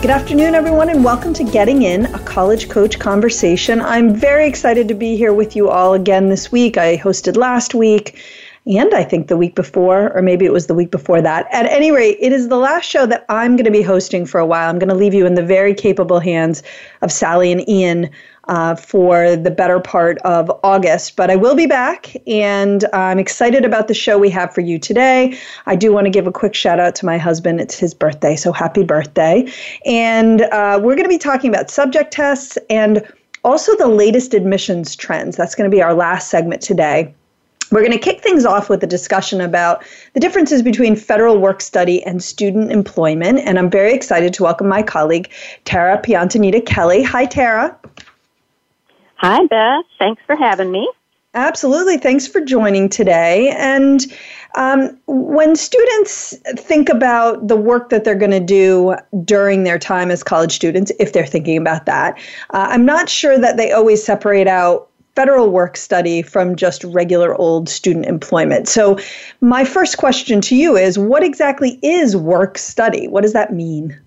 Good afternoon, everyone, and welcome to Getting In, a college coach conversation. I'm very excited to be here with you all again this week. I hosted last week and I think the week before, or maybe it was the week before that. At any rate, it is the last show that I'm going to be hosting for a while. I'm going to leave you in the very capable hands of Sally and Ian uh, for the better part of August. But I will be back, and I'm excited about the show we have for you today. I do want to give a quick shout out to my husband. It's his birthday, so happy birthday. And uh, we're going to be talking about subject tests and also the latest admissions trends. That's going to be our last segment today. We're going to kick things off with a discussion about the differences between federal work study and student employment. And I'm very excited to welcome my colleague, Tara Piantanita Kelly. Hi, Tara. Hi, Beth. Thanks for having me. Absolutely. Thanks for joining today. And um, when students think about the work that they're going to do during their time as college students, if they're thinking about that, uh, I'm not sure that they always separate out federal work study from just regular old student employment. So, my first question to you is what exactly is work study? What does that mean?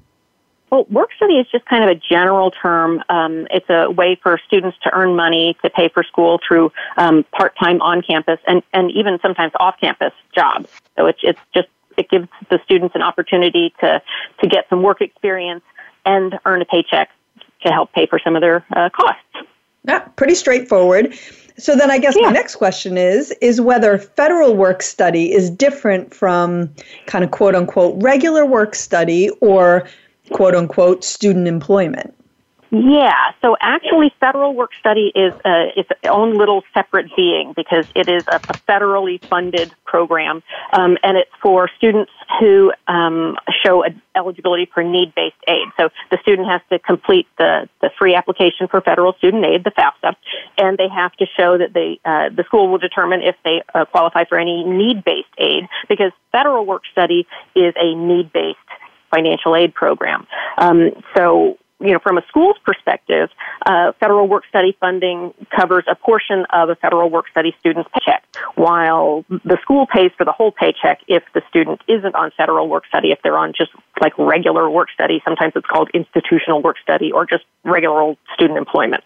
Well, work study is just kind of a general term. Um, it's a way for students to earn money to pay for school through um, part-time on-campus and, and even sometimes off-campus jobs. So it's, it's just it gives the students an opportunity to to get some work experience and earn a paycheck to help pay for some of their uh, costs. Yeah, pretty straightforward. So then I guess yeah. my next question is is whether federal work study is different from kind of quote unquote regular work study or quote unquote student employment? Yeah, so actually, federal work study is uh, its own little separate being because it is a, federally funded program, um, and it's for students who um, show eligibility for need-based aid. So the student has to complete the, the free application for federal student aid, the FAFSA, and they have to show that they uh, the school will determine if they uh, qualify for any need-based aid because federal work study is a need-based financial aid program. Um, so you know, from a school's perspective, uh, federal work study funding covers a portion of a federal work study student's paycheck, while the school pays for the whole paycheck if the student isn't on federal work study. If they're on just like regular work study, sometimes it's called institutional work study or just regular old student employment.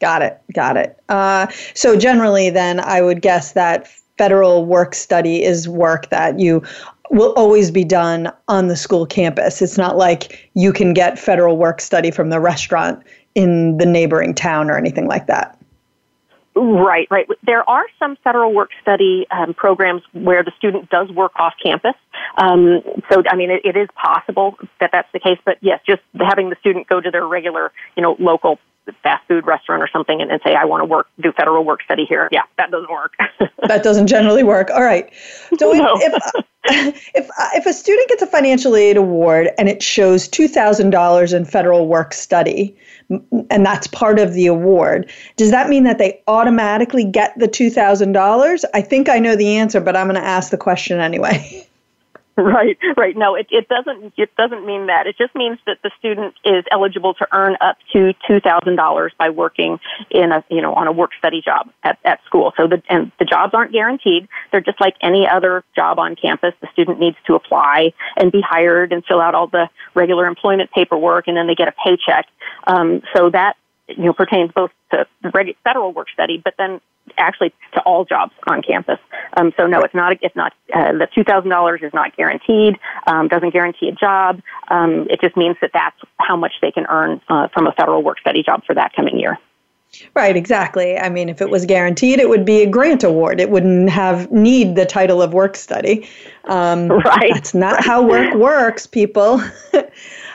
Got it. Got it. Uh, so generally, then I would guess that federal work study is work that you will always be done on the school campus. It's not like you can get federal work study from the restaurant in the neighboring town or anything like that. Right, right. There are some federal work study um, programs where the student does work off campus. Um, so, I mean, it, it is possible that that's the case. But yes, just having the student go to their regular, you know, local fast food restaurant or something and, and say, I want to work, do federal work study here. Yeah, that doesn't work. that doesn't generally work. All right. So no. if, if, if, if a student gets a financial aid award and it shows $2,000 in federal work study, and that's part of the award, does that mean that they automatically get the $2,000? I think I know the answer, but I'm going to ask the question anyway. Right, right. No, it, it doesn't. It doesn't mean that. It just means that the student is eligible to earn up to two thousand dollars by working in a you know on a work study job at, at school. So the and the jobs aren't guaranteed. They're just like any other job on campus. The student needs to apply and be hired and fill out all the regular employment paperwork, and then they get a paycheck. Um, so that you know pertains both to federal work study, but then actually to all jobs on campus. Um, so no, it's not. It's not. Uh, the two thousand dollars is not guaranteed. Um, doesn't guarantee a job. Um, it just means that that's how much they can earn uh, from a federal work study job for that coming year. Right, exactly. I mean, if it was guaranteed, it would be a grant award. It wouldn't have need the title of work study. Um, right. That's not right. how work works, people.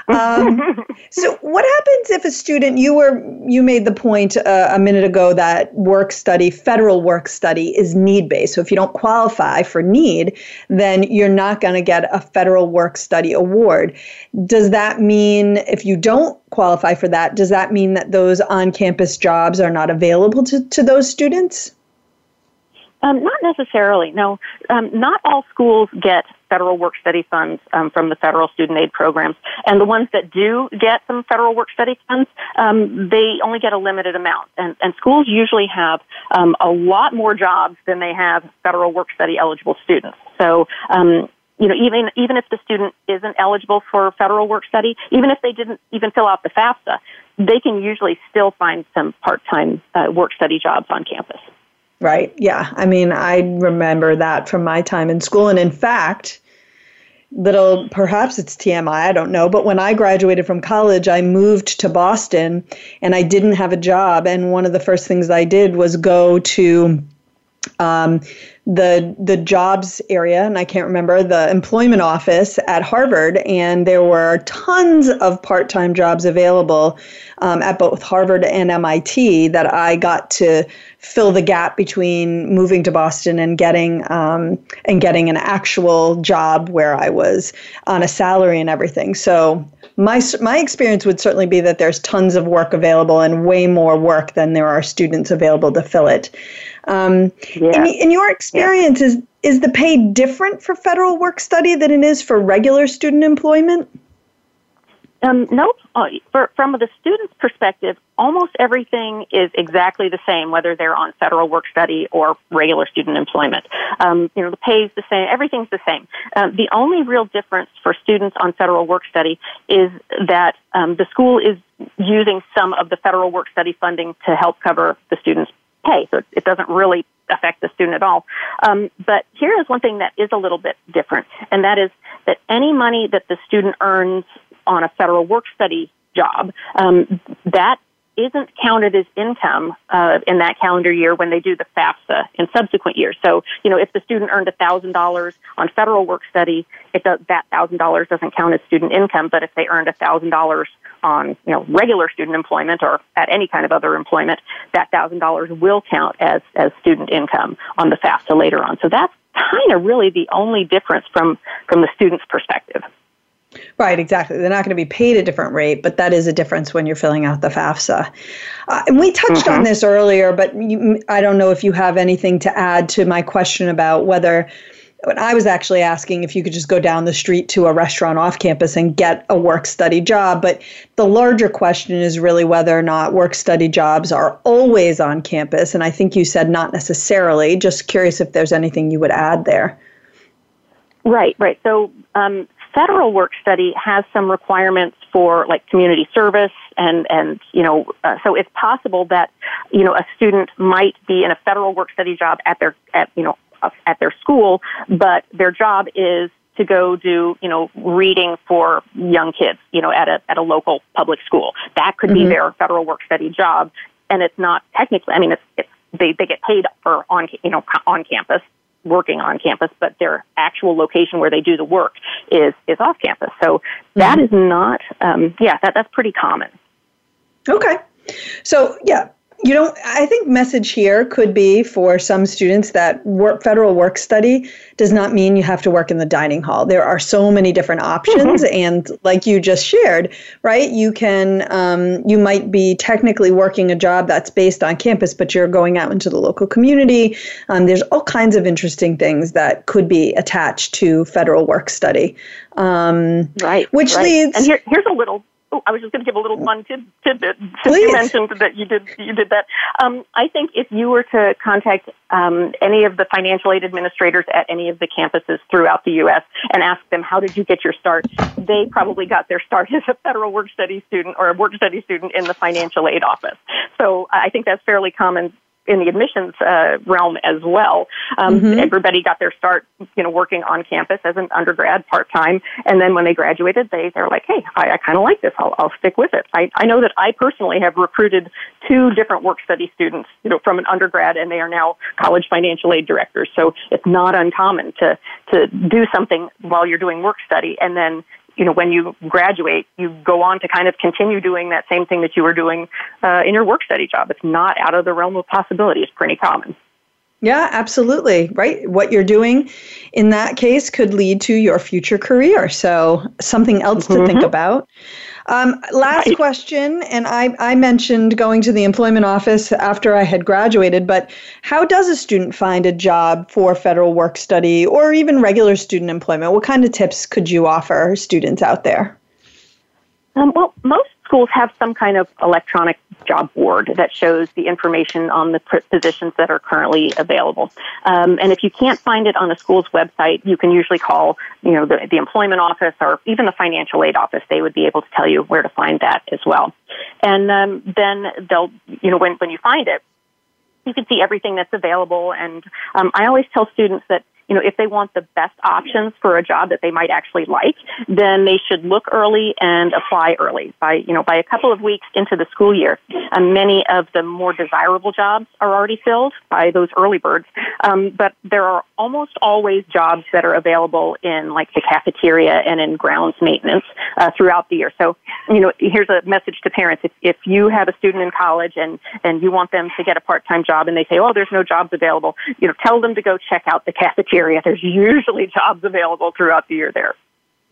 Um, so, what happens if a student? You were you made the point uh, a minute ago that work study, federal work study, is need based. So, if you don't qualify for need, then you're not going to get a federal work study award. Does that mean if you don't qualify for that, does that mean that those on campus jobs are not available to, to those students? Um, not necessarily. No, um, not all schools get federal work study funds um, from the federal student aid programs, and the ones that do get some federal work study funds, um, they only get a limited amount. And, and schools usually have um, a lot more jobs than they have federal work study eligible students. So um, you know, even even if the student isn't eligible for federal work study, even if they didn't even fill out the FAFSA, they can usually still find some part-time uh, work study jobs on campus. Right. Yeah. I mean, I remember that from my time in school. And in fact, little, perhaps it's TMI, I don't know, but when I graduated from college, I moved to Boston and I didn't have a job. And one of the first things I did was go to um, the the jobs area, and I can't remember the employment office at Harvard, and there were tons of part time jobs available um, at both Harvard and MIT that I got to fill the gap between moving to Boston and getting um, and getting an actual job where I was on a salary and everything. So my my experience would certainly be that there's tons of work available and way more work than there are students available to fill it. Um, yeah. in, in, your experience, yeah. is is the pay different for federal work study than it is for regular student employment? Um, nope. Uh, for, from the student's perspective, almost everything is exactly the same, whether they're on federal work study or regular student employment. Um, you know, the pay is the same. Everything's the same. Um, the only real difference for students on federal work study is that um, the school is using some of the federal work study funding to help cover the student's pay, so it doesn't really affect the student at all. Um, but here is one thing that is a little bit different, and that is that any money that the student earns on a federal work study job, um, that isn't counted as income uh, in that calendar year when they do the FAFSA in subsequent years. So, you know, if the student earned $1,000 on federal work study, it does, that $1,000 doesn't count as student income, but if they earned $1,000 on, you know, regular student employment or at any kind of other employment, that $1,000 will count as, as student income on the FAFSA later on. So that's kind of really the only difference from, from the student's perspective. Right, exactly. They're not going to be paid a different rate, but that is a difference when you're filling out the FAFSA. Uh, and we touched mm-hmm. on this earlier, but you, I don't know if you have anything to add to my question about whether I was actually asking if you could just go down the street to a restaurant off campus and get a work study job. But the larger question is really whether or not work study jobs are always on campus. And I think you said not necessarily. Just curious if there's anything you would add there. Right, right. So, um, federal work study has some requirements for like community service and and you know uh, so it's possible that you know a student might be in a federal work study job at their at you know at their school, but their job is to go do, you know, reading for young kids, you know, at a, at a local public school. That could mm-hmm. be their federal work study job. And it's not technically, I mean, it's, it's, they, they get paid for on, you know, on campus, working on campus, but their actual location where they do the work is, is off campus. So mm-hmm. that is not, um, yeah, that, that's pretty common. Okay. So, yeah, you know, I think message here could be for some students that work, federal work study does not mean you have to work in the dining hall. There are so many different options, mm-hmm. and like you just shared, right? You can, um, you might be technically working a job that's based on campus, but you're going out into the local community. Um, there's all kinds of interesting things that could be attached to federal work study. Um, right. Which right. leads. And here, here's a little Oh, I was just going to give a little fun tid- tidbit since you mentioned that you did you did that. Um, I think if you were to contact um, any of the financial aid administrators at any of the campuses throughout the U.S. and ask them how did you get your start, they probably got their start as a federal work study student or a work study student in the financial aid office. So I think that's fairly common in the admissions uh, realm as well. Um, mm-hmm. Everybody got their start, you know, working on campus as an undergrad part time, and then when they graduated, they they're like, hey, I, I kind of like this. I'll, I'll stick with it. I, I know that I personally have recruited two different work study students, you know, from an undergrad, and they are now college financial aid directors. So it's not uncommon to to do something while you're doing work study, and then you know, when you graduate, you go on to kind of continue doing that same thing that you were doing uh, in your work study job. It's not out of the realm of possibility. It's pretty common. Yeah, absolutely. Right. What you're doing in that case could lead to your future career. So, something else mm-hmm. to think mm-hmm. about. Um, last right. question, and I, I mentioned going to the employment office after I had graduated, but how does a student find a job for federal work study or even regular student employment? What kind of tips could you offer students out there? Um, well, most schools have some kind of electronic job board that shows the information on the positions that are currently available. Um, and if you can't find it on a school's website, you can usually call, you know, the, the employment office or even the financial aid office. They would be able to tell you where to find that as well. And um, then they'll, you know, when when you find it, you can see everything that's available. And um, I always tell students that you know, if they want the best options for a job that they might actually like, then they should look early and apply early. By, you know, by a couple of weeks into the school year, um, many of the more desirable jobs are already filled by those early birds. Um, but there are almost always jobs that are available in like the cafeteria and in grounds maintenance uh, throughout the year. So, you know, here's a message to parents. If, if you have a student in college and, and you want them to get a part-time job and they say, oh, there's no jobs available, you know, tell them to go check out the cafeteria area. There's usually jobs available throughout the year there.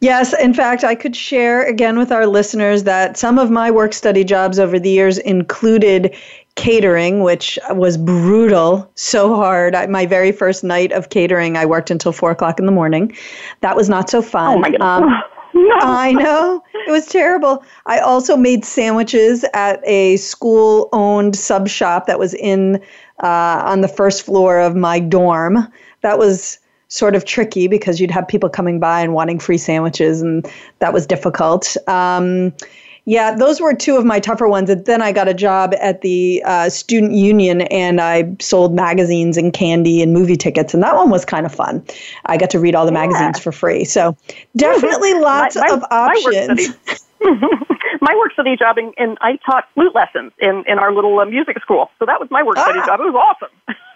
Yes, in fact, I could share again with our listeners that some of my work study jobs over the years included catering, which was brutal, so hard. I, my very first night of catering, I worked until four o'clock in the morning. That was not so fun. Oh my God. Um, no. I know. It was terrible. I also made sandwiches at a school owned sub shop that was in uh, on the first floor of my dorm that was sort of tricky because you'd have people coming by and wanting free sandwiches, and that was difficult. Um, yeah, those were two of my tougher ones. And then I got a job at the uh, student union and I sold magazines and candy and movie tickets. And that one was kind of fun. I got to read all the yeah. magazines for free. So definitely lots my, my, of options. My work, my work study job, and, I taught flute lessons in, in our little uh, music school. So that was my work ah. study job. It was awesome.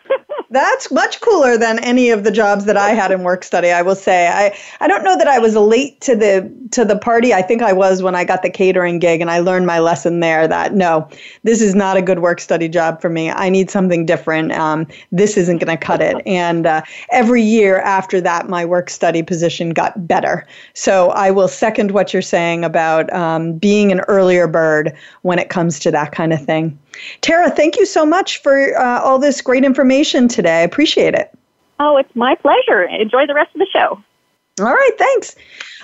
That's much cooler than any of the jobs that I had in work study, I will say. I, I don't know that I was late to the to the party. I think I was when I got the catering gig and I learned my lesson there that no, this is not a good work study job for me. I need something different. Um, this isn't going to cut it. And uh, every year after that, my work study position got better. So I will second what you're saying about um, being an earlier bird when it comes to that kind of thing. Tara, thank you so much for uh, all this great information today. I appreciate it. Oh, it's my pleasure. Enjoy the rest of the show. All right, thanks.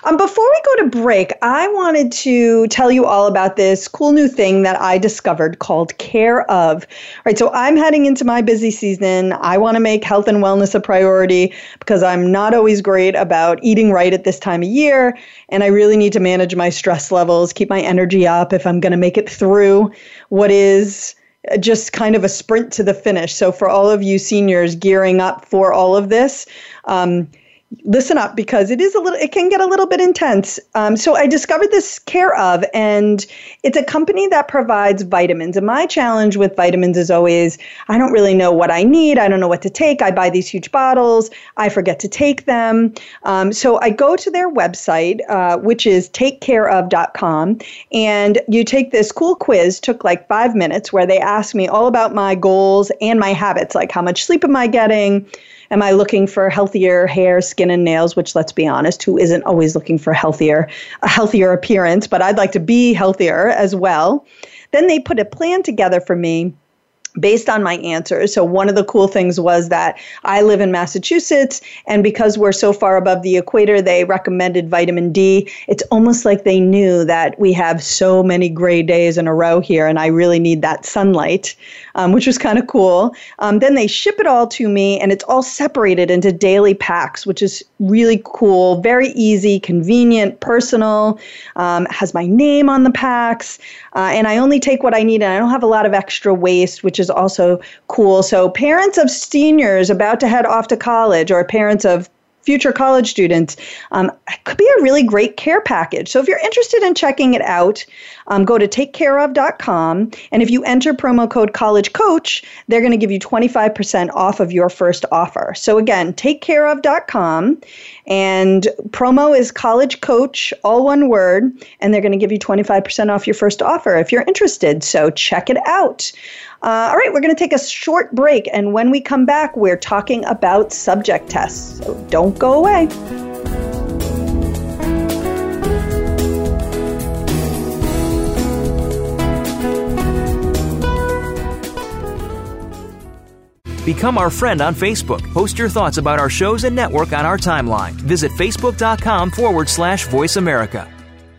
Um, before we go to break, I wanted to tell you all about this cool new thing that I discovered called Care of. All right, so I'm heading into my busy season. I want to make health and wellness a priority because I'm not always great about eating right at this time of year, and I really need to manage my stress levels, keep my energy up if I'm going to make it through what is just kind of a sprint to the finish. So, for all of you seniors gearing up for all of this, um, listen up because it is a little it can get a little bit intense. Um, so i discovered this care of and it's a company that provides vitamins. And my challenge with vitamins is always i don't really know what i need. I don't know what to take. I buy these huge bottles. I forget to take them. Um, so i go to their website uh, which is takecareof.com and you take this cool quiz took like five minutes where they ask me all about my goals and my habits like how much sleep am i getting Am I looking for healthier hair, skin, and nails? Which, let's be honest, who isn't always looking for healthier, a healthier appearance? But I'd like to be healthier as well. Then they put a plan together for me based on my answers. So, one of the cool things was that I live in Massachusetts, and because we're so far above the equator, they recommended vitamin D. It's almost like they knew that we have so many gray days in a row here, and I really need that sunlight, um, which was kind of cool. Um, then they ship it all to me, and it's all separated into daily packs, which is really cool, very easy, convenient, personal, um, has my name on the packs, uh, and I only take what I need, and I don't have a lot of extra waste, which is also cool. So, parents of seniors about to head off to college or parents of future college students, um, could be a really great care package. So if you're interested in checking it out, um, go to takecareof.com. And if you enter promo code College Coach, they're going to give you 25% off of your first offer. So again, takecareof.com. And promo is College Coach, all one word. And they're going to give you 25% off your first offer if you're interested. So check it out. Uh, all right, we're going to take a short break. And when we come back, we're talking about subject tests. So don't go away. Become our friend on Facebook. Post your thoughts about our shows and network on our timeline. Visit facebook.com forward slash VoiceAmerica.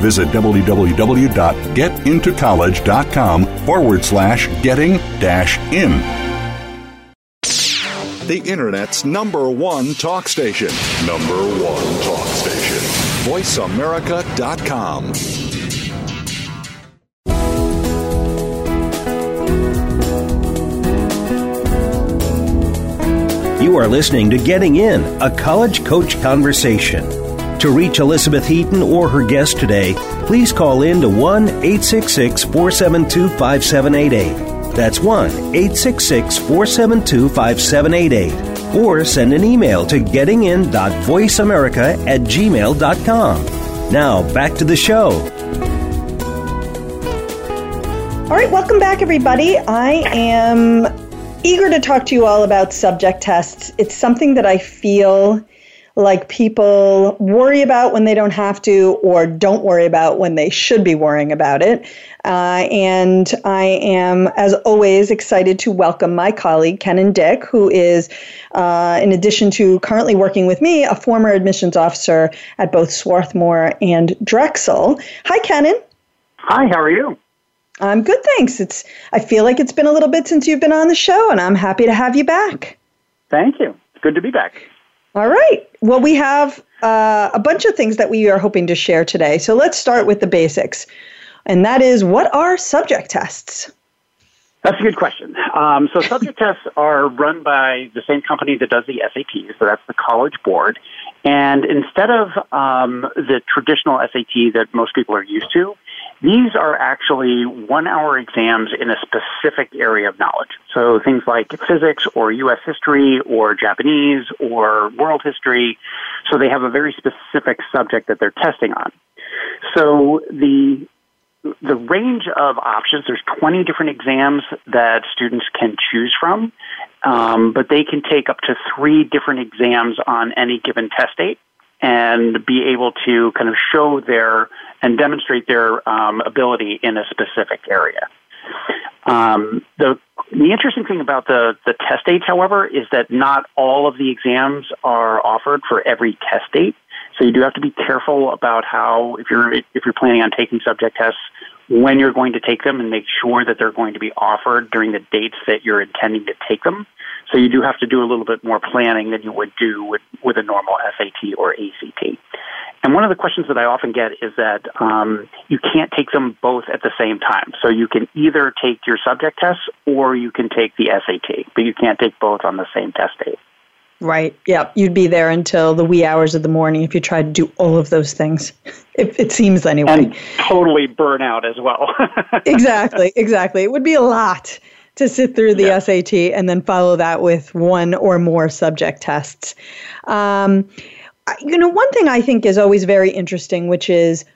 Visit www.getintocollege.com forward slash getting dash in. The Internet's number one talk station. Number one talk station. VoiceAmerica.com. You are listening to Getting In, a college coach conversation. To reach Elizabeth Heaton or her guest today, please call in to 1 866 472 5788. That's 1 866 472 5788. Or send an email to gettingin.voiceamerica at gmail.com. Now, back to the show. All right, welcome back, everybody. I am eager to talk to you all about subject tests. It's something that I feel like people worry about when they don't have to, or don't worry about when they should be worrying about it. Uh, and I am, as always, excited to welcome my colleague, Kenan Dick, who is, uh, in addition to currently working with me, a former admissions officer at both Swarthmore and Drexel. Hi, Kenan. Hi, how are you? I'm good, thanks. It's I feel like it's been a little bit since you've been on the show, and I'm happy to have you back. Thank you. It's good to be back. All right. Well, we have uh, a bunch of things that we are hoping to share today. So let's start with the basics, and that is what are subject tests? That's a good question. Um, so subject tests are run by the same company that does the SAT, so that's the College Board. And instead of um, the traditional SAT that most people are used to, these are actually one hour exams in a specific area of knowledge. So things like physics or U.S. history or Japanese or world history. So they have a very specific subject that they're testing on. So the the range of options, there's 20 different exams that students can choose from, um, but they can take up to three different exams on any given test date and be able to kind of show their and demonstrate their um, ability in a specific area. Um, the the interesting thing about the the test dates, however, is that not all of the exams are offered for every test date. So you do have to be careful about how if you're if you're planning on taking subject tests when you're going to take them and make sure that they're going to be offered during the dates that you're intending to take them. So you do have to do a little bit more planning than you would do with, with a normal SAT or ACT. And one of the questions that I often get is that um, you can't take them both at the same time. So you can either take your subject tests or you can take the SAT, but you can't take both on the same test date. Right. Yeah. You'd be there until the wee hours of the morning if you tried to do all of those things. It, it seems anyway. And totally burn out as well. exactly. Exactly. It would be a lot to sit through the yeah. SAT and then follow that with one or more subject tests. Um, you know, one thing I think is always very interesting, which is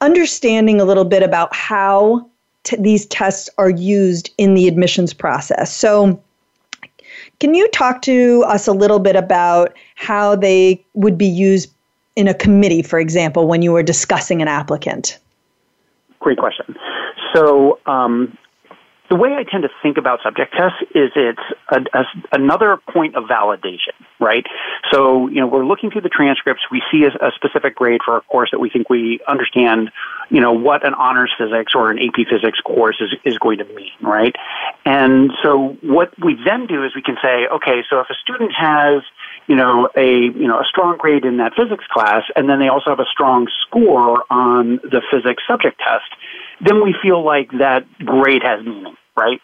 understanding a little bit about how t- these tests are used in the admissions process. So, can you talk to us a little bit about how they would be used in a committee, for example, when you were discussing an applicant? Great question. So, um, the way I tend to think about subject tests is it's a, a, another point of validation, right? So, you know, we're looking through the transcripts, we see a, a, specific grade for a course that we think we understand, you know, what an honors physics or an AP physics course is, is going to mean, right? And so what we then do is we can say, okay, so if a student has, you know, a, you know, a strong grade in that physics class, and then they also have a strong score on the physics subject test, then we feel like that grade has meaning, right?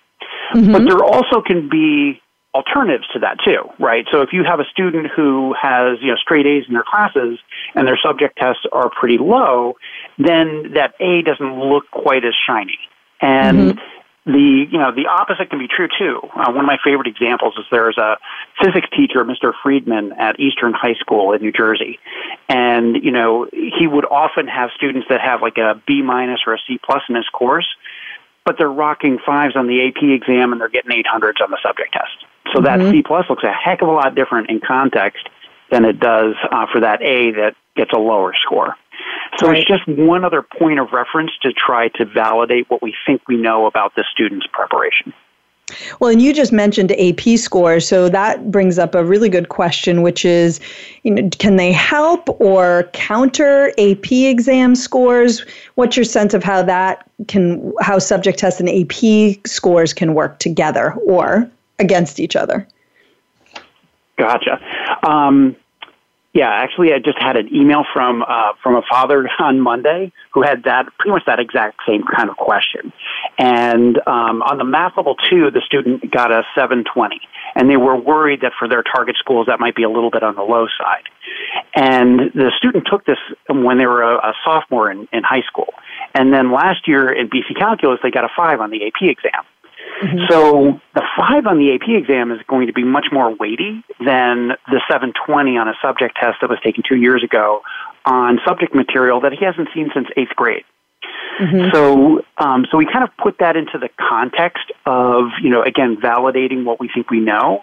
Mm-hmm. But there also can be alternatives to that too, right? So if you have a student who has, you know, straight A's in their classes and their subject tests are pretty low, then that A doesn't look quite as shiny. And mm-hmm the you know the opposite can be true too. Uh, one of my favorite examples is there's a physics teacher, Mr. Friedman, at Eastern High School in New Jersey, and you know he would often have students that have like a B minus or a C plus in his course, but they're rocking fives on the AP exam and they're getting eight hundreds on the subject test. So mm-hmm. that C plus looks a heck of a lot different in context than it does uh, for that A that gets a lower score. So right. it's just one other point of reference to try to validate what we think we know about the student's preparation. Well, and you just mentioned AP scores, so that brings up a really good question, which is, you know, can they help or counter AP exam scores? What's your sense of how that can, how subject tests and AP scores can work together or against each other? Gotcha. Um, yeah, actually, I just had an email from uh, from a father on Monday who had that pretty much that exact same kind of question. And um, on the math level two, the student got a 720, and they were worried that for their target schools that might be a little bit on the low side. And the student took this when they were a, a sophomore in, in high school, and then last year in BC Calculus they got a five on the AP exam. Mm-hmm. So the five on the AP exam is going to be much more weighty than the 720 on a subject test that was taken two years ago on subject material that he hasn't seen since eighth grade. Mm-hmm. So, um, so we kind of put that into the context of, you know, again, validating what we think we know,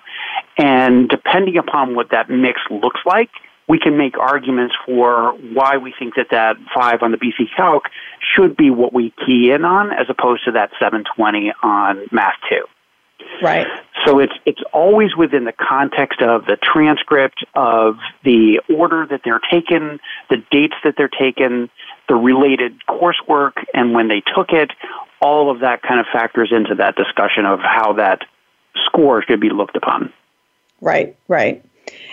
and depending upon what that mix looks like, we can make arguments for why we think that that five on the BC Calc should be what we key in on as opposed to that 720 on Math 2. Right. So it's it's always within the context of the transcript of the order that they're taken, the dates that they're taken, the related coursework, and when they took it. All of that kind of factors into that discussion of how that score should be looked upon. Right. Right.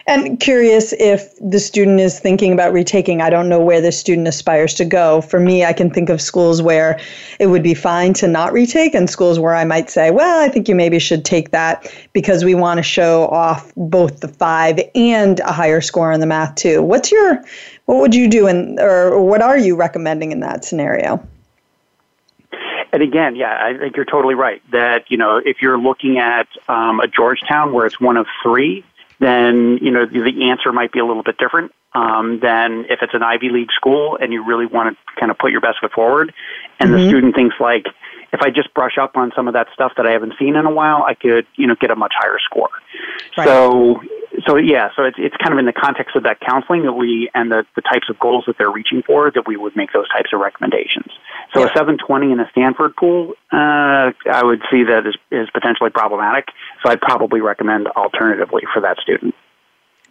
And curious if the student is thinking about retaking. I don't know where the student aspires to go. For me, I can think of schools where it would be fine to not retake, and schools where I might say, well, I think you maybe should take that because we want to show off both the five and a higher score on the math two. What's your, what would you do in, or what are you recommending in that scenario? And again, yeah, I think you're totally right that, you know, if you're looking at um, a Georgetown where it's one of three, then you know the answer might be a little bit different um, than if it's an Ivy League school and you really want to kind of put your best foot forward. And mm-hmm. the student thinks like, if I just brush up on some of that stuff that I haven't seen in a while, I could you know get a much higher score. Right. So so yeah, so it's it's kind of in the context of that counseling that we and the the types of goals that they're reaching for that we would make those types of recommendations. So yeah. a 720 in a Stanford pool, uh, I would see that is is potentially problematic. So I'd probably recommend alternatively for that student.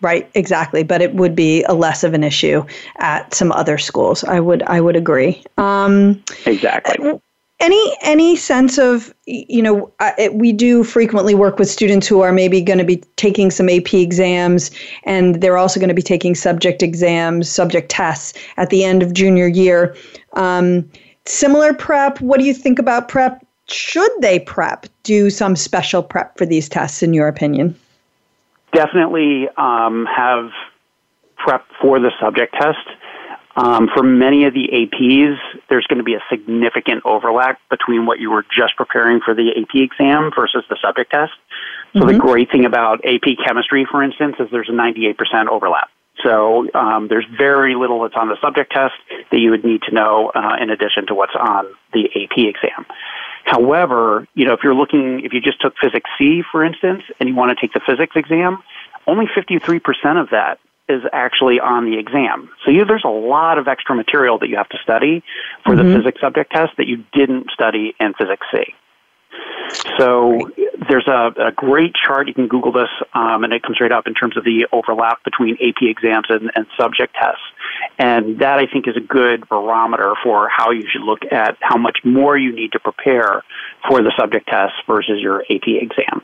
Right, exactly. But it would be a less of an issue at some other schools. I would I would agree. Um, exactly any any sense of you know we do frequently work with students who are maybe going to be taking some AP exams and they're also going to be taking subject exams, subject tests at the end of junior year. Um, similar prep. What do you think about prep? Should they prep? Do some special prep for these tests, in your opinion? Definitely um, have prep for the subject test. Um, for many of the APs, there's going to be a significant overlap between what you were just preparing for the AP exam versus the subject test. So mm-hmm. the great thing about AP chemistry, for instance, is there's a 98% overlap. So um, there's very little that's on the subject test that you would need to know uh, in addition to what's on the AP exam. However, you know, if you're looking, if you just took Physics C, for instance, and you want to take the physics exam, only 53% of that is actually on the exam. So you, there's a lot of extra material that you have to study for mm-hmm. the physics subject test that you didn't study in Physics C. So there's a, a, great chart. You can Google this, um, and it comes right up in terms of the overlap between AP exams and, and, subject tests. And that, I think, is a good barometer for how you should look at how much more you need to prepare for the subject tests versus your AP exams.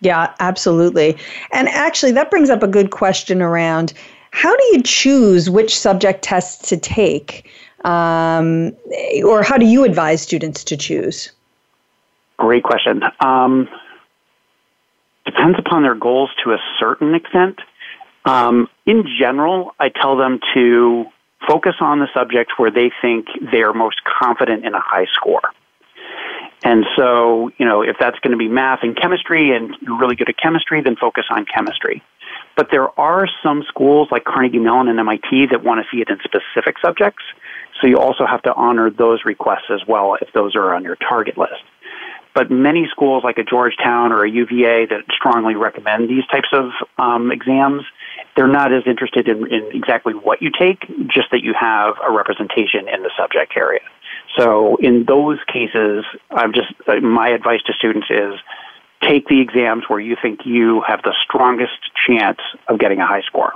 Yeah, absolutely. And actually, that brings up a good question around how do you choose which subject tests to take? Um, or how do you advise students to choose? Great question. Um, depends upon their goals to a certain extent. Um, in general, I tell them to focus on the subject where they think they are most confident in a high score. And so, you know, if that's going to be math and chemistry and you're really good at chemistry, then focus on chemistry. But there are some schools like Carnegie Mellon and MIT that want to see it in specific subjects. So you also have to honor those requests as well if those are on your target list. But many schools like a Georgetown or a UVA that strongly recommend these types of um, exams, they're not as interested in, in exactly what you take, just that you have a representation in the subject area. So in those cases, I'm just uh, my advice to students is take the exams where you think you have the strongest chance of getting a high score.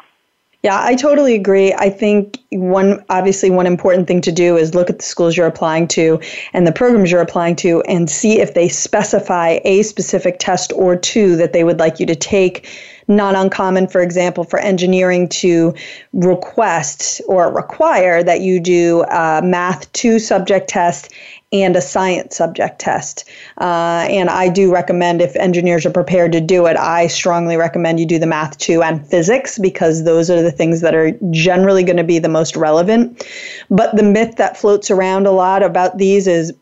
Yeah, I totally agree. I think one obviously one important thing to do is look at the schools you're applying to and the programs you're applying to and see if they specify a specific test or two that they would like you to take not uncommon, for example, for engineering to request or require that you do a math two subject test and a science subject test. Uh, and I do recommend if engineers are prepared to do it, I strongly recommend you do the math two and physics because those are the things that are generally going to be the most relevant. But the myth that floats around a lot about these is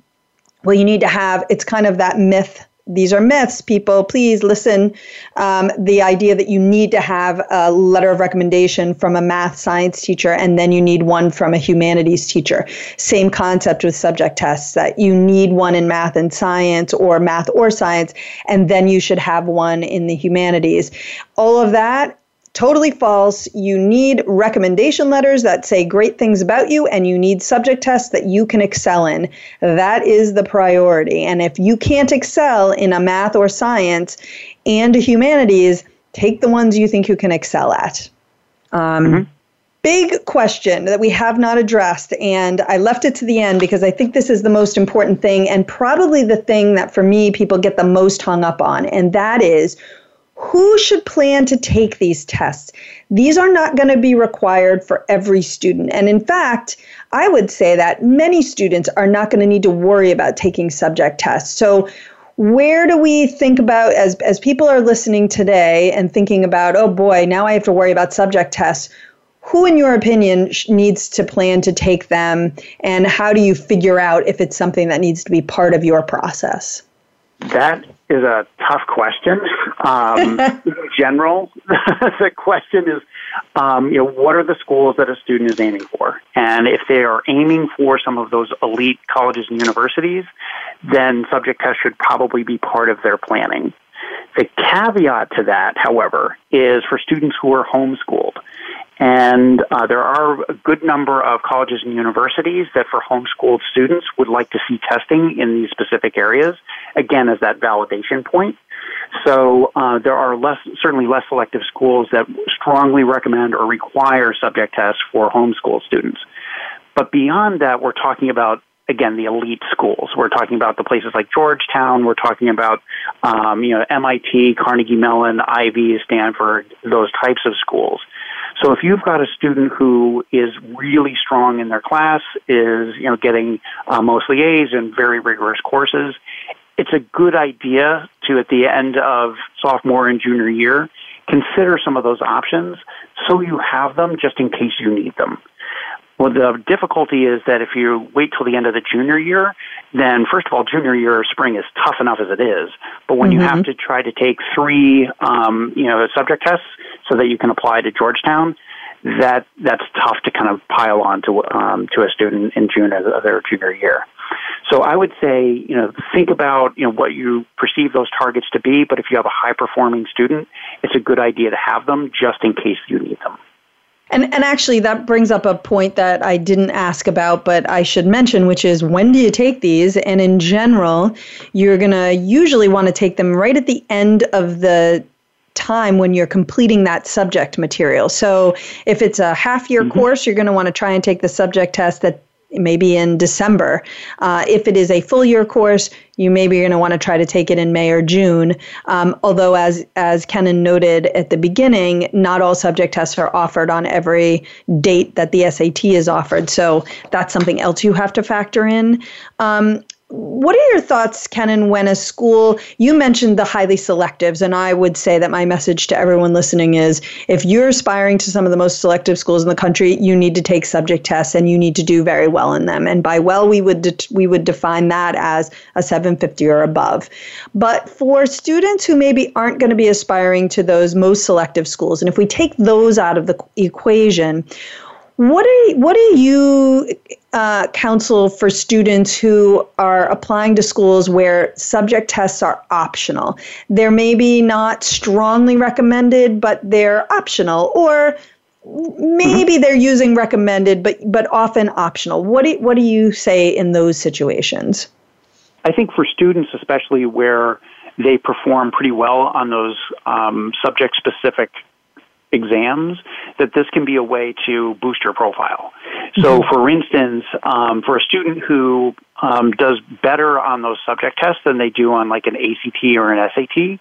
well, you need to have, it's kind of that myth these are myths, people. Please listen. Um, the idea that you need to have a letter of recommendation from a math science teacher and then you need one from a humanities teacher. Same concept with subject tests that you need one in math and science or math or science, and then you should have one in the humanities. All of that totally false. You need recommendation letters that say great things about you, and you need subject tests that you can excel in. That is the priority. And if you can't excel in a math or science and humanities, take the ones you think you can excel at. Um, mm-hmm. Big question that we have not addressed, and I left it to the end because I think this is the most important thing, and probably the thing that for me people get the most hung up on, and that is who should plan to take these tests? These are not going to be required for every student. And in fact, I would say that many students are not going to need to worry about taking subject tests. So, where do we think about as, as people are listening today and thinking about, oh boy, now I have to worry about subject tests? Who, in your opinion, needs to plan to take them? And how do you figure out if it's something that needs to be part of your process? That is a tough question. Um, in general, the question is, um, you know, what are the schools that a student is aiming for? And if they are aiming for some of those elite colleges and universities, then subject tests should probably be part of their planning. The caveat to that, however, is for students who are homeschooled. And uh, there are a good number of colleges and universities that, for homeschooled students, would like to see testing in these specific areas, again, as that validation point. So uh, there are less, certainly less selective schools that strongly recommend or require subject tests for homeschool students. But beyond that, we're talking about again the elite schools. We're talking about the places like Georgetown. We're talking about um, you know MIT, Carnegie Mellon, Ivy, Stanford, those types of schools. So if you've got a student who is really strong in their class, is you know getting uh, mostly A's and very rigorous courses, it's a good idea to at the end of sophomore and junior year consider some of those options so you have them just in case you need them. Well, the difficulty is that if you wait till the end of the junior year, then first of all, junior year spring is tough enough as it is. But when mm-hmm. you have to try to take three, um, you know, subject tests, so that you can apply to Georgetown, that that's tough to kind of pile on to um, to a student in June of their junior year. So I would say, you know, think about, you know, what you perceive those targets to be, but if you have a high performing student, it's a good idea to have them just in case you need them. And, and actually, that brings up a point that I didn't ask about, but I should mention, which is when do you take these? And in general, you're going to usually want to take them right at the end of the time when you're completing that subject material. So if it's a half year mm-hmm. course, you're going to want to try and take the subject test that maybe in December. Uh, if it is a full year course, you maybe are going to want to try to take it in May or June. Um, although, as as Kenan noted at the beginning, not all subject tests are offered on every date that the SAT is offered. So that's something else you have to factor in. Um, what are your thoughts, Kenan, when a school, you mentioned the highly selectives, and I would say that my message to everyone listening is if you're aspiring to some of the most selective schools in the country, you need to take subject tests and you need to do very well in them. And by well, we would, de- we would define that as a 750 or above. But for students who maybe aren't going to be aspiring to those most selective schools, and if we take those out of the equation, what are what do you uh, counsel for students who are applying to schools where subject tests are optional? They're maybe not strongly recommended, but they're optional, or maybe they're using recommended, but but often optional. What do what do you say in those situations? I think for students, especially where they perform pretty well on those um, subject specific exams, that this can be a way to boost your profile. So, mm-hmm. for instance, um, for a student who um, does better on those subject tests than they do on like an ACT or an SAT,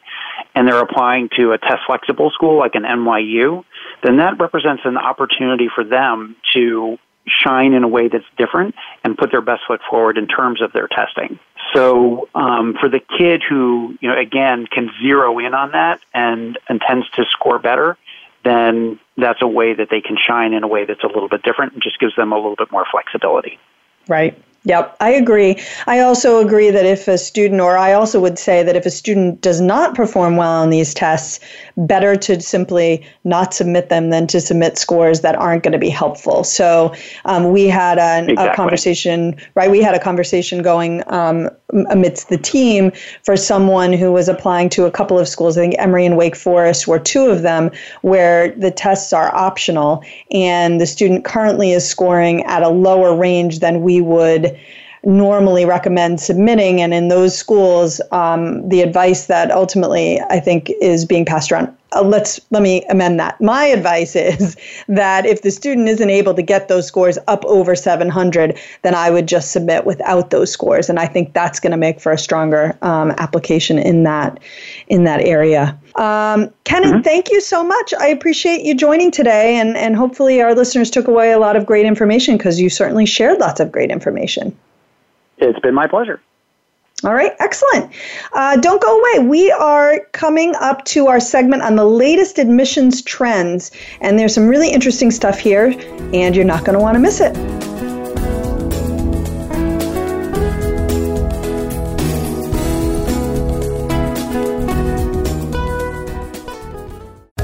and they're applying to a test flexible school like an NYU, then that represents an opportunity for them to shine in a way that's different and put their best foot forward in terms of their testing. So um, for the kid who, you know, again can zero in on that and, and tends to score better, then that's a way that they can shine in a way that's a little bit different and just gives them a little bit more flexibility. Right. Yep, I agree. I also agree that if a student, or I also would say that if a student does not perform well on these tests, better to simply not submit them than to submit scores that aren't going to be helpful. So um, we had an, exactly. a conversation, right? We had a conversation going um, amidst the team for someone who was applying to a couple of schools. I think Emory and Wake Forest were two of them, where the tests are optional, and the student currently is scoring at a lower range than we would normally recommend submitting. And in those schools, um, the advice that ultimately I think is being passed around. Uh, let's let me amend that. My advice is that if the student isn't able to get those scores up over 700, then I would just submit without those scores, and I think that's going to make for a stronger um, application in that in that area. Um, Kenan, mm-hmm. thank you so much. I appreciate you joining today, and and hopefully our listeners took away a lot of great information because you certainly shared lots of great information. It's been my pleasure. All right, excellent. Uh, don't go away. We are coming up to our segment on the latest admissions trends, and there's some really interesting stuff here, and you're not going to want to miss it.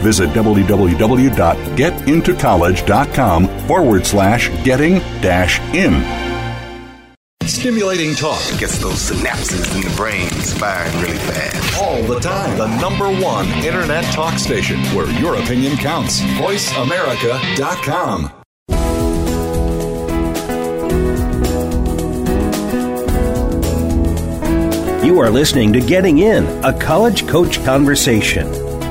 Visit www.getintocollege.com forward slash getting dash in. stimulating talk. It gets those synapses in the brain firing really fast. All the time. The number one internet talk station where your opinion counts. VoiceAmerica.com. You are listening to Getting In, a college coach conversation.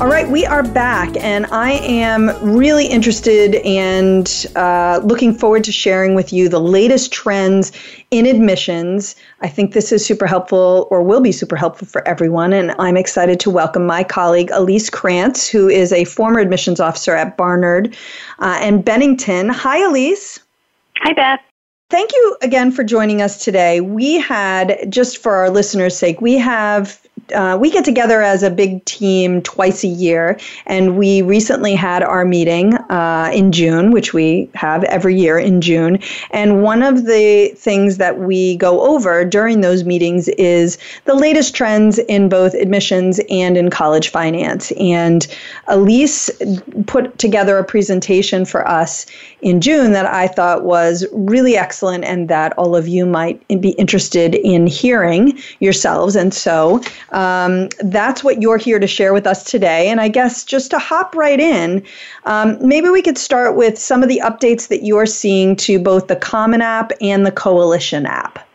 All right, we are back, and I am really interested and uh, looking forward to sharing with you the latest trends in admissions. I think this is super helpful or will be super helpful for everyone, and I'm excited to welcome my colleague Elise Krantz, who is a former admissions officer at Barnard uh, and Bennington. Hi, Elise. Hi, Beth. Thank you again for joining us today. We had, just for our listeners' sake, we have uh, we get together as a big team twice a year, and we recently had our meeting uh, in June, which we have every year in June. And one of the things that we go over during those meetings is the latest trends in both admissions and in college finance. And Elise put together a presentation for us in June that I thought was really excellent and that all of you might be interested in hearing yourselves. And so um, that's what you're here to share with us today. And I guess just to hop right in, um, maybe we could start with some of the updates that you're seeing to both the Common App and the Coalition app.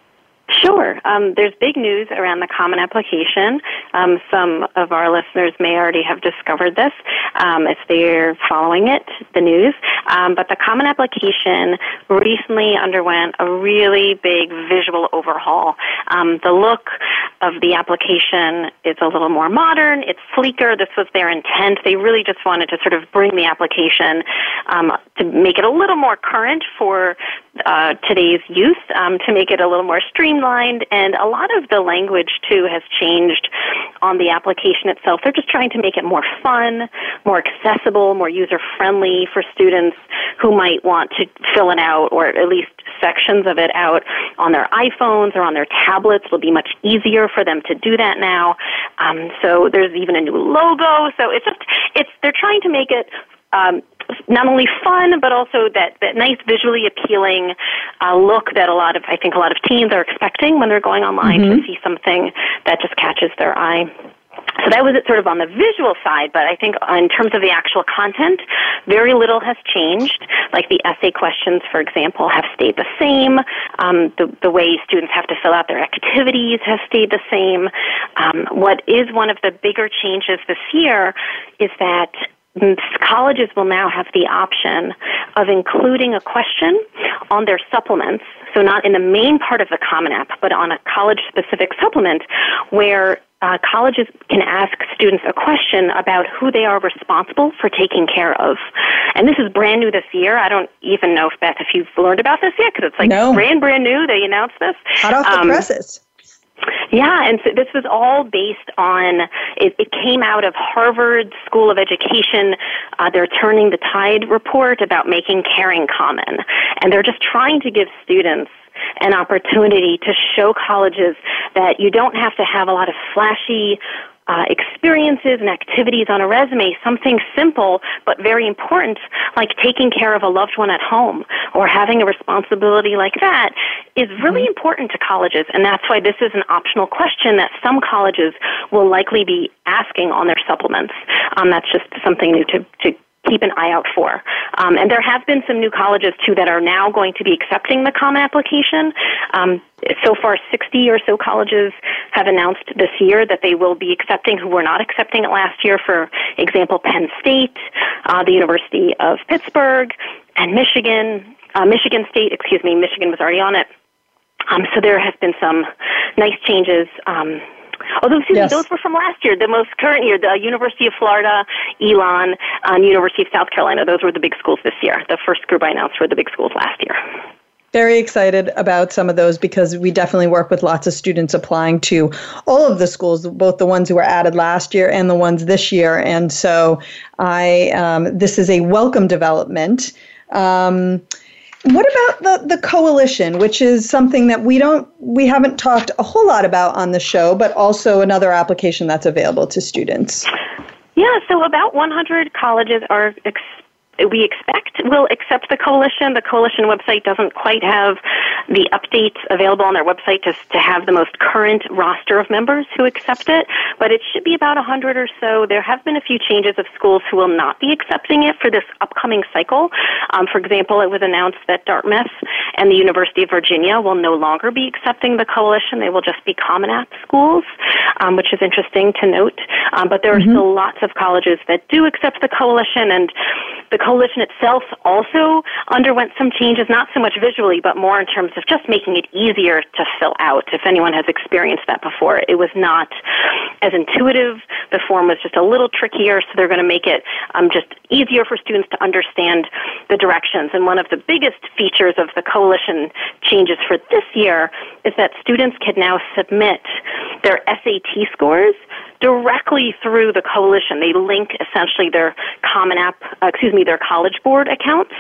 Sure. Um, there's big news around the Common Application. Um, some of our listeners may already have discovered this um, if they're following it, the news. Um, but the Common Application recently underwent a really big visual overhaul. Um, the look of the application is a little more modern. It's sleeker. This was their intent. They really just wanted to sort of bring the application um, to make it a little more current for uh, today's youth, to make it a little more streamlined streamlined, and a lot of the language too has changed on the application itself. They're just trying to make it more fun, more accessible, more user friendly for students who might want to fill it out or at least sections of it out on their iPhones or on their tablets. It'll be much easier for them to do that now. Um, so there's even a new logo. So it's just it's they're trying to make it um, not only fun but also that that nice visually appealing uh, look that a lot of I think a lot of teens are expecting when they're going online mm-hmm. to see something that just catches their eye. So that was it sort of on the visual side, but I think in terms of the actual content, very little has changed. Like the essay questions, for example, have stayed the same. Um, the, the way students have to fill out their activities has stayed the same. Um, what is one of the bigger changes this year is that colleges will now have the option of including a question on their supplements, so not in the main part of the Common App, but on a college specific supplement where uh, colleges can ask students a question about who they are responsible for taking care of. And this is brand new this year. I don't even know if Beth, if you've learned about this yet, because it's like no. brand brand new. They announced this. Hot off the um, presses. Yeah, and so this was all based on it, it came out of Harvard School of Education, uh, their Turning the Tide report about making caring common, and they're just trying to give students an opportunity to show colleges that you don't have to have a lot of flashy uh, experiences and activities on a resume, something simple but very important, like taking care of a loved one at home or having a responsibility like that, is really mm-hmm. important to colleges. And that's why this is an optional question that some colleges will likely be asking on their supplements. Um, that's just something new to, to keep an eye out for. Um, and there have been some new colleges too that are now going to be accepting the Common Application. Um, so far, 60 or so colleges have announced this year that they will be accepting who were not accepting it last year. For example, Penn State, uh, the University of Pittsburgh, and Michigan. Uh, Michigan State, excuse me, Michigan was already on it. Um, so there has been some nice changes. Um, Although, excuse yes. me, those were from last year. The most current year, the University of Florida, Elon, and University of South Carolina, those were the big schools this year. The first group I announced were the big schools last year. very excited about some of those because we definitely work with lots of students applying to all of the schools, both the ones who were added last year and the ones this year. And so I, um, this is a welcome development. Um, what about the, the coalition, which is something that we don't we haven't talked a whole lot about on the show, but also another application that's available to students? Yeah, so about 100 colleges are we expect will accept the coalition. The coalition website doesn't quite have the updates available on their website to, to have the most current roster of members who accept it, but it should be about 100 or so. There have been a few changes of schools who will not be accepting it for this upcoming cycle. Um, for example, it was announced that Dartmouth and the University of Virginia will no longer be accepting the coalition. They will just be Common App schools, um, which is interesting to note. Um, but there are mm-hmm. still lots of colleges that do accept the coalition, and the coalition itself also underwent some changes, not so much visually, but more in terms of just making it easier to fill out. If anyone has experienced that before, it was not as intuitive. The form was just a little trickier, so they're going to make it um, just easier for students to understand the directions. And one of the biggest features of the coalition changes for this year is that students can now submit their SAT scores directly through the coalition. They link essentially their Common App, uh, excuse me, their College Board accounts,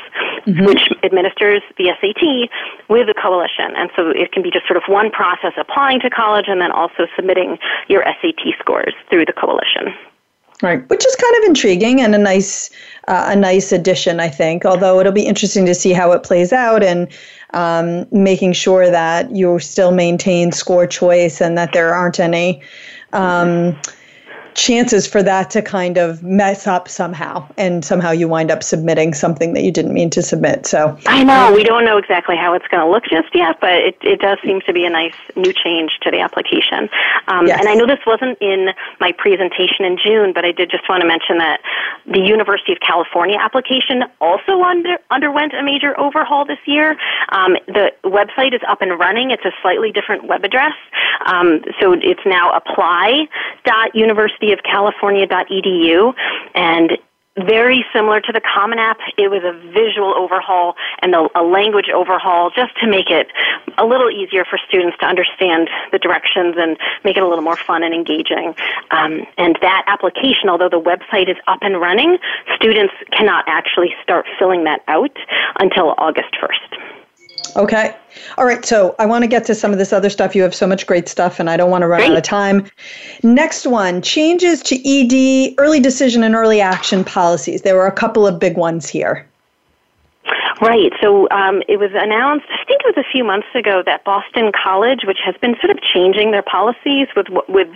mm-hmm. which administers the SAT, with the coalition. And so it can be just sort of one process applying to college and then also submitting your SAT scores through the coalition. Right, which is kind of intriguing and a nice, uh, a nice addition, I think. Although it'll be interesting to see how it plays out and um, making sure that you still maintain score choice and that there aren't any um, chances for that to kind of mess up somehow and somehow you wind up submitting something that you didn't mean to submit so. I know we don't know exactly how it's going to look just yet but it, it does seem to be a nice new change to the application. Um, yes. and i know this wasn't in my presentation in june but i did just want to mention that the university of california application also under, underwent a major overhaul this year. Um, the website is up and running. It's a slightly different web address. Um, so it's now apply.university universityofcalifornia.edu and very similar to the Common App. It was a visual overhaul and a, language overhaul just to make it a little easier for students to understand the directions and make it a little more fun and engaging. Um, and that application, although the website is up and running, students cannot actually start filling that out until August 1st. Okay. All right. So I want to get to some of this other stuff. You have so much great stuff, and I don't want to run great. out of time. Next one changes to ED, early decision and early action policies. There were a couple of big ones here. Right. So um, it was announced, I think it was a few months ago, that Boston College, which has been sort of changing their policies with with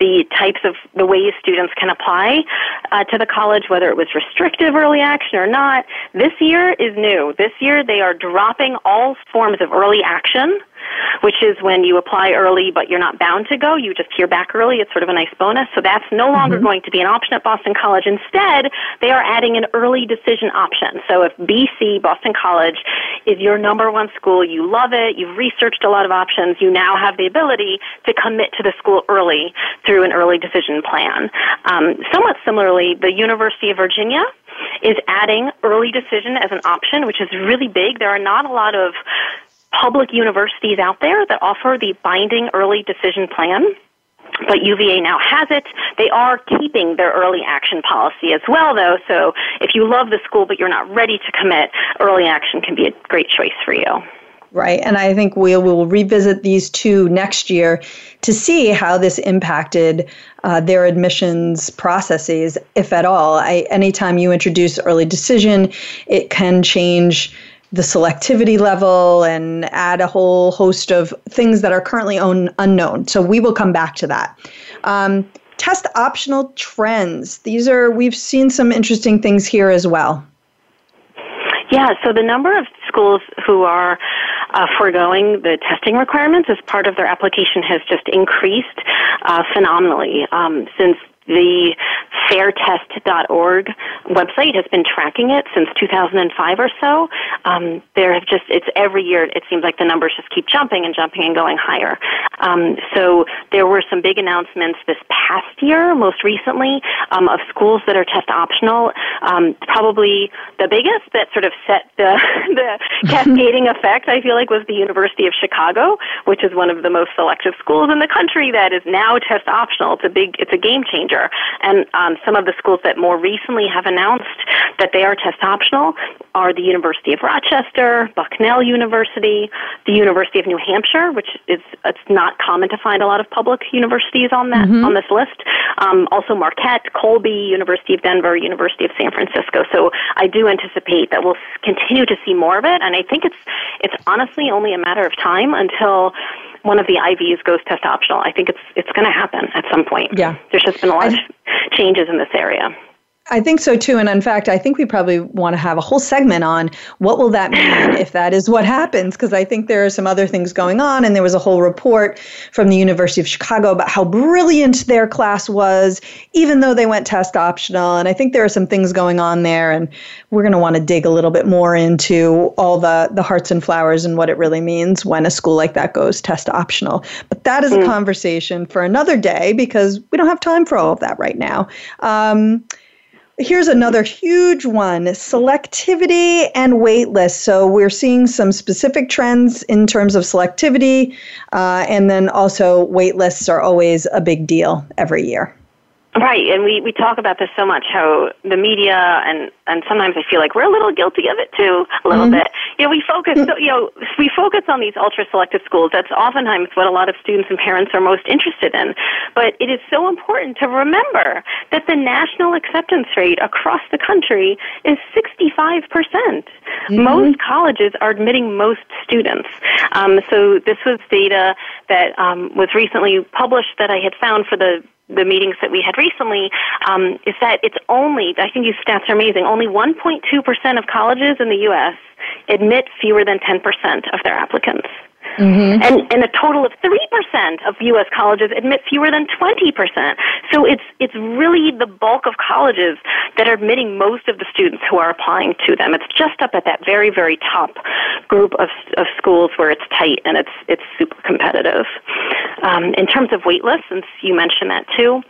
the types of the ways students can apply uh, to the college, whether it was restrictive early action or not, this year is new. This year they are dropping all forms of early action which is when you apply early but you're not bound to go. You just hear back early. It's sort of a nice bonus. So that's no longer mm-hmm. going to be an option at Boston College. Instead, they are adding an early decision option. So if BC, Boston College, is your number one school, you love it, you've researched a lot of options, you now have the ability to commit to the school early through an early decision plan. Um, somewhat similarly, the University of Virginia is adding early decision as an option, which is really big. There are not a lot of public universities out there that offer the binding early decision plan but UVA now has it. They are keeping their early action policy as well, though. So if you love the school but you're not ready to commit, early action can be a great choice for you. Right. And I think we will revisit these two next year to see how this impacted uh, their admissions processes, if at all. I, anytime you introduce early decision, it can change the selectivity level and add a whole host of things that are currently un- unknown. So we will come back to that. Um, test optional trends. These are, we've seen some interesting things here as well. Yeah, so the number of schools who are uh, foregoing the testing requirements as part of their application has just increased uh, phenomenally um, since the fairtest.org website has been tracking it since 2005 or so. um, there have just it's every year it seems like the numbers just keep jumping and jumping and going higher. Um, so there were some big announcements this past year, most recently, um, of schools that are test optional. Um, probably the biggest that sort of set the the cascading effect. I feel like was the University of Chicago, which is one of the most selective schools in the country that is now test optional. It's a big it's a game changer. And um, some of the schools that more recently have announced that they are test optional are the University of Rochester, Bucknell University, the University of New Hampshire, which is it's not common to find a lot of public universities on that mm-hmm. on this list. Um, also Marquette, Colby, University of Denver, University of San Francisco. So I do anticipate that we'll continue to see more of it, and I think it's it's honestly only a matter of time until one of the Ivies goes test optional. I think it's it's going to happen at some point. Yeah, there's just been a lot I, of changes in this area. I think so too. And in fact, I think we probably want to have a whole segment on what will that mean if that is what happens, because I think there are some other things going on. And there was a whole report from the University of Chicago about how brilliant their class was, even though they went test optional. And I think there are some things going on there. And we're going to want to dig a little bit more into all the, the hearts and flowers and what it really means when a school like that goes test optional. But that is a mm. conversation for another day because we don't have time for all of that right now. Um, Here's another huge one selectivity and wait lists. So, we're seeing some specific trends in terms of selectivity, uh, and then also wait lists are always a big deal every year. Right, and we, we talk about this so much how the media and and sometimes I feel like we're a little guilty of it too, a little mm-hmm. bit. You know, we focus so, you know we focus on these ultra selective schools. That's oftentimes what a lot of students and parents are most interested in. But it is so important to remember that the national acceptance rate across the country is 65 percent. Mm-hmm. Most colleges are admitting most students. Um, so this was data that um, was recently published that I had found for the the meetings that we had recently um, is that it's only I think these stats are amazing. Only 1.2 percent of colleges in the U.S. admit fewer than 10 percent of their applicants. Mm-hmm. And, and a total of 3% of U.S. colleges admit fewer than 20%. So it's, it's really the bulk of colleges that are admitting most of the students who are applying to them. It's just up at that very, very top group of, of schools where it's tight and it's, it's super competitive. Um, in terms of waitlist, since you mentioned that too,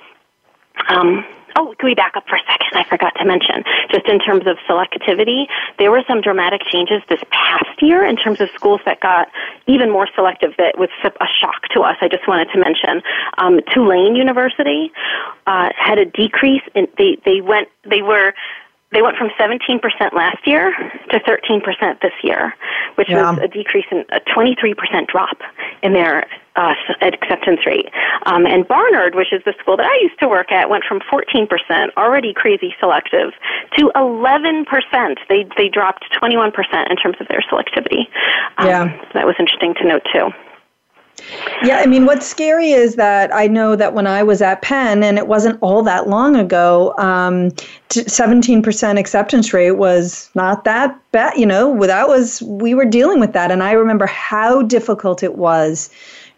um, Oh, can we back up for a second? I forgot to mention, just in terms of selectivity, there were some dramatic changes this past year in terms of schools that got even more selective that was a shock to us. I just wanted to mention um, Tulane University uh, had a decrease in they they went they were they went from 17% last year to 13% this year, which yeah. was a decrease in a 23% drop in their uh, acceptance rate. Um, and Barnard, which is the school that I used to work at, went from 14%, already crazy selective, to 11%. They, they dropped 21% in terms of their selectivity. Um, yeah. So that was interesting to note too. Yeah, I mean, what's scary is that I know that when I was at Penn, and it wasn't all that long ago, um, 17% acceptance rate was not that bad. You know, that was, we were dealing with that. And I remember how difficult it was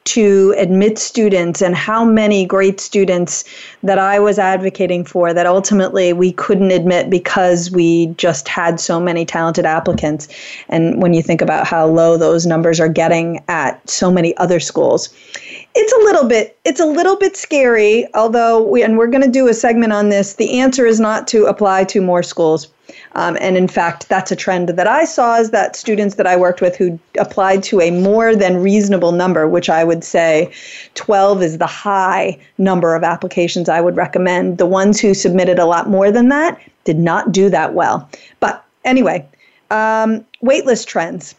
to admit students and how many great students that I was advocating for that ultimately we couldn't admit because we just had so many talented applicants. And when you think about how low those numbers are getting at so many other schools, it's a little bit it's a little bit scary although we and we're going to do a segment on this the answer is not to apply to more schools um, and in fact, that's a trend that I saw is that students that I worked with who applied to a more than reasonable number, which I would say 12 is the high number of applications I would recommend. The ones who submitted a lot more than that did not do that well. But anyway, um, waitlist trends.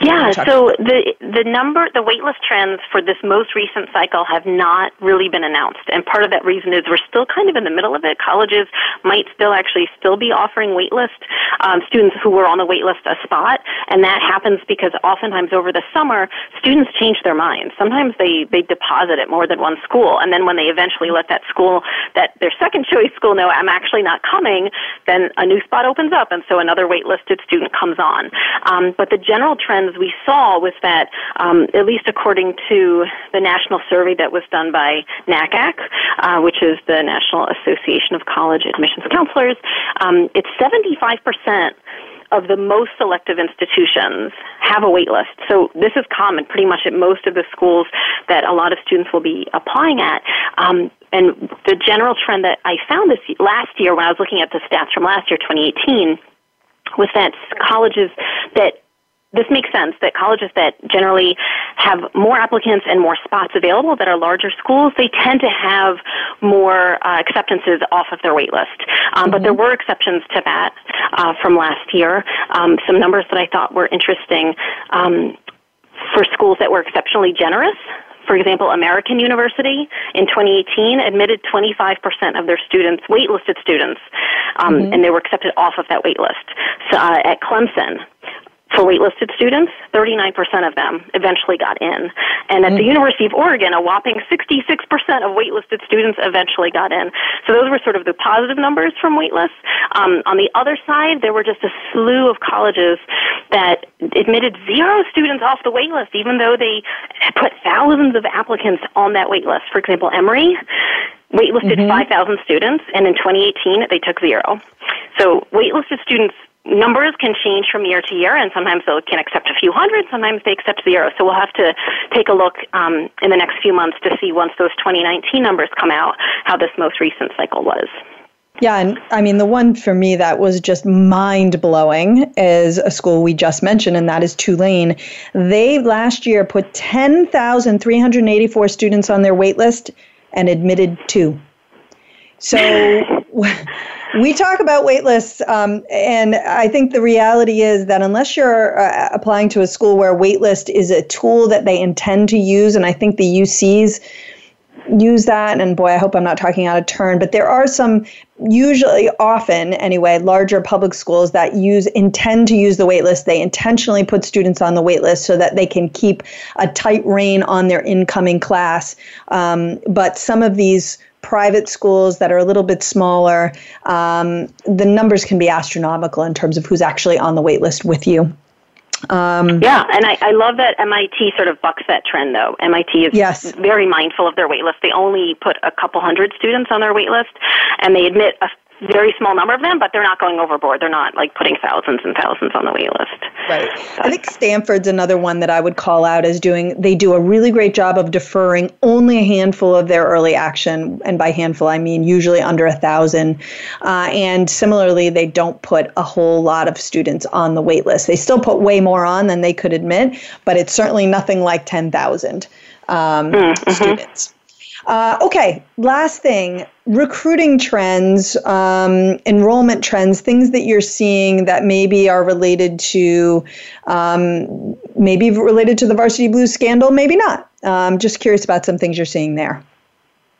Yeah, so the the number the waitlist trends for this most recent cycle have not really been announced. And part of that reason is we're still kind of in the middle of it. Colleges might still actually still be offering waitlist um, students who were on the waitlist a spot, and that happens because oftentimes over the summer students change their minds. Sometimes they they deposit at more than one school, and then when they eventually let that school that their second choice school know I'm actually not coming, then a new spot opens up, and so another waitlisted student comes on. Um, but the general we saw was that, um, at least according to the national survey that was done by NACAC, uh, which is the National Association of College Admissions Counselors, um, it's 75% of the most selective institutions have a wait list. So this is common pretty much at most of the schools that a lot of students will be applying at. Um, and the general trend that I found this last year when I was looking at the stats from last year, 2018, was that colleges that this makes sense that colleges that generally have more applicants and more spots available that are larger schools, they tend to have more uh, acceptances off of their wait list. Um, mm-hmm. But there were exceptions to that uh, from last year. Um, some numbers that I thought were interesting um, for schools that were exceptionally generous. For example, American University in 2018 admitted 25% of their students, waitlisted students, um, mm-hmm. and they were accepted off of that waitlist. So, uh, at Clemson, for waitlisted students, 39% of them eventually got in. And at mm. the University of Oregon, a whopping 66% of waitlisted students eventually got in. So those were sort of the positive numbers from waitlists. Um, on the other side, there were just a slew of colleges that admitted zero students off the waitlist, even though they put thousands of applicants on that waitlist. For example, Emory waitlisted mm-hmm. 5,000 students, and in 2018, they took zero. So waitlisted students numbers can change from year to year, and sometimes they can accept a few hundred, sometimes they accept zero. So we'll have to take a look um, in the next few months to see once those 2019 numbers come out how this most recent cycle was. Yeah, and I mean, the one for me that was just mind blowing is a school we just mentioned, and that is Tulane. They last year put 10,384 students on their wait list and admitted two. So we talk about waitlists, um, and I think the reality is that unless you're uh, applying to a school where waitlist is a tool that they intend to use, and I think the UCs use that, and boy, I hope I'm not talking out of turn, but there are some, usually often anyway, larger public schools that use intend to use the waitlist. They intentionally put students on the waitlist so that they can keep a tight rein on their incoming class. Um, but some of these private schools that are a little bit smaller, um, the numbers can be astronomical in terms of who's actually on the wait list with you. Um, yeah, and I, I love that MIT sort of bucks that trend, though. MIT is yes. very mindful of their wait list. They only put a couple hundred students on their wait list, and they admit a very small number of them, but they're not going overboard. They're not like putting thousands and thousands on the wait list. Right. So. I think Stanford's another one that I would call out as doing, they do a really great job of deferring only a handful of their early action. And by handful, I mean usually under a thousand. Uh, and similarly, they don't put a whole lot of students on the wait list. They still put way more on than they could admit, but it's certainly nothing like 10,000 um, mm-hmm. students. Uh, okay, last thing recruiting trends, um, enrollment trends, things that you're seeing that maybe are related to, um, maybe related to the Varsity Blues scandal, maybe not. Um, just curious about some things you're seeing there.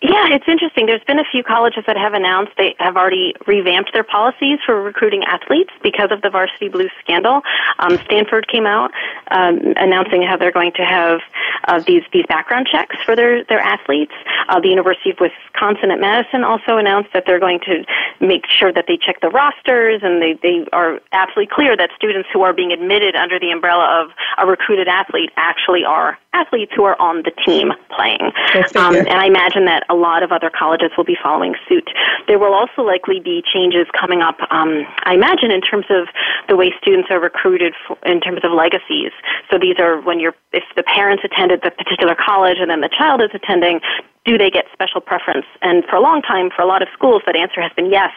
Yeah, it's interesting. There's been a few colleges that have announced they have already revamped their policies for recruiting athletes because of the varsity blues scandal. Um, Stanford came out um, announcing how they're going to have uh, these these background checks for their their athletes. Uh, the University of Wisconsin at Madison also announced that they're going to make sure that they check the rosters and they they are absolutely clear that students who are being admitted under the umbrella of a recruited athlete actually are athletes who are on the team playing. Um, and I imagine that a lot of other colleges will be following suit. There will also likely be changes coming up, um, I imagine, in terms of the way students are recruited for, in terms of legacies. So these are when you're, if the parents attended the particular college and then the child is attending, do they get special preference? And for a long time, for a lot of schools, that answer has been yes.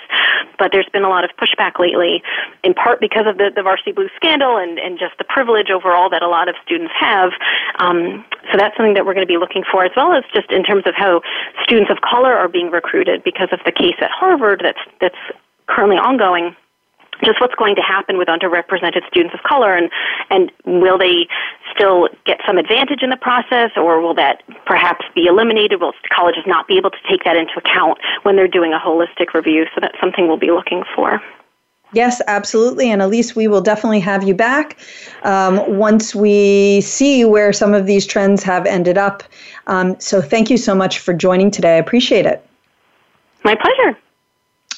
But there's been a lot of pushback lately, in part because of the, the varsity Blue scandal and, and just the privilege overall that a lot of students have. Um, so that's something that we're going to be looking for, as well as just in terms of how students of color are being recruited because of the case at Harvard that's that's currently ongoing just what's going to happen with underrepresented students of color and and will they still get some advantage in the process or will that perhaps be eliminated will colleges not be able to take that into account when they're doing a holistic review so that's something we'll be looking for Yes, absolutely. And Elise, we will definitely have you back um, once we see where some of these trends have ended up. Um, so thank you so much for joining today. I appreciate it. My pleasure.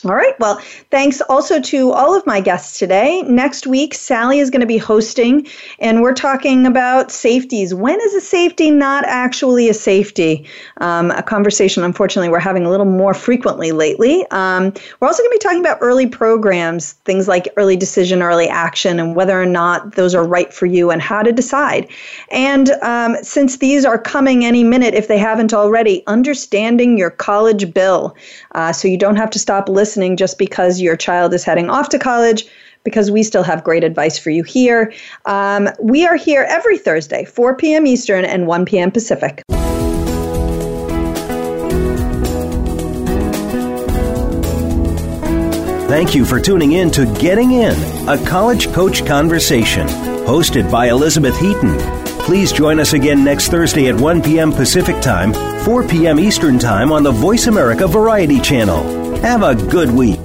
All right. Well, thanks also to all of my guests today. Next week, Sally is going to be hosting, and we're talking about safeties. When is a safety not actually a safety? Um, a conversation, unfortunately, we're having a little more frequently lately. Um, we're also going to be talking about early programs, things like early decision, early action, and whether or not those are right for you and how to decide. And um, since these are coming any minute, if they haven't already, understanding your college bill uh, so you don't have to stop listening listening just because your child is heading off to college, because we still have great advice for you here. Um, we are here every Thursday, 4 p.m. Eastern and 1 p.m. Pacific. Thank you for tuning in to Getting In, a college coach conversation, hosted by Elizabeth Heaton. Please join us again next Thursday at 1 p.m. Pacific Time, 4 p.m. Eastern Time on the VoiceAmerica Variety Channel. Have a good week.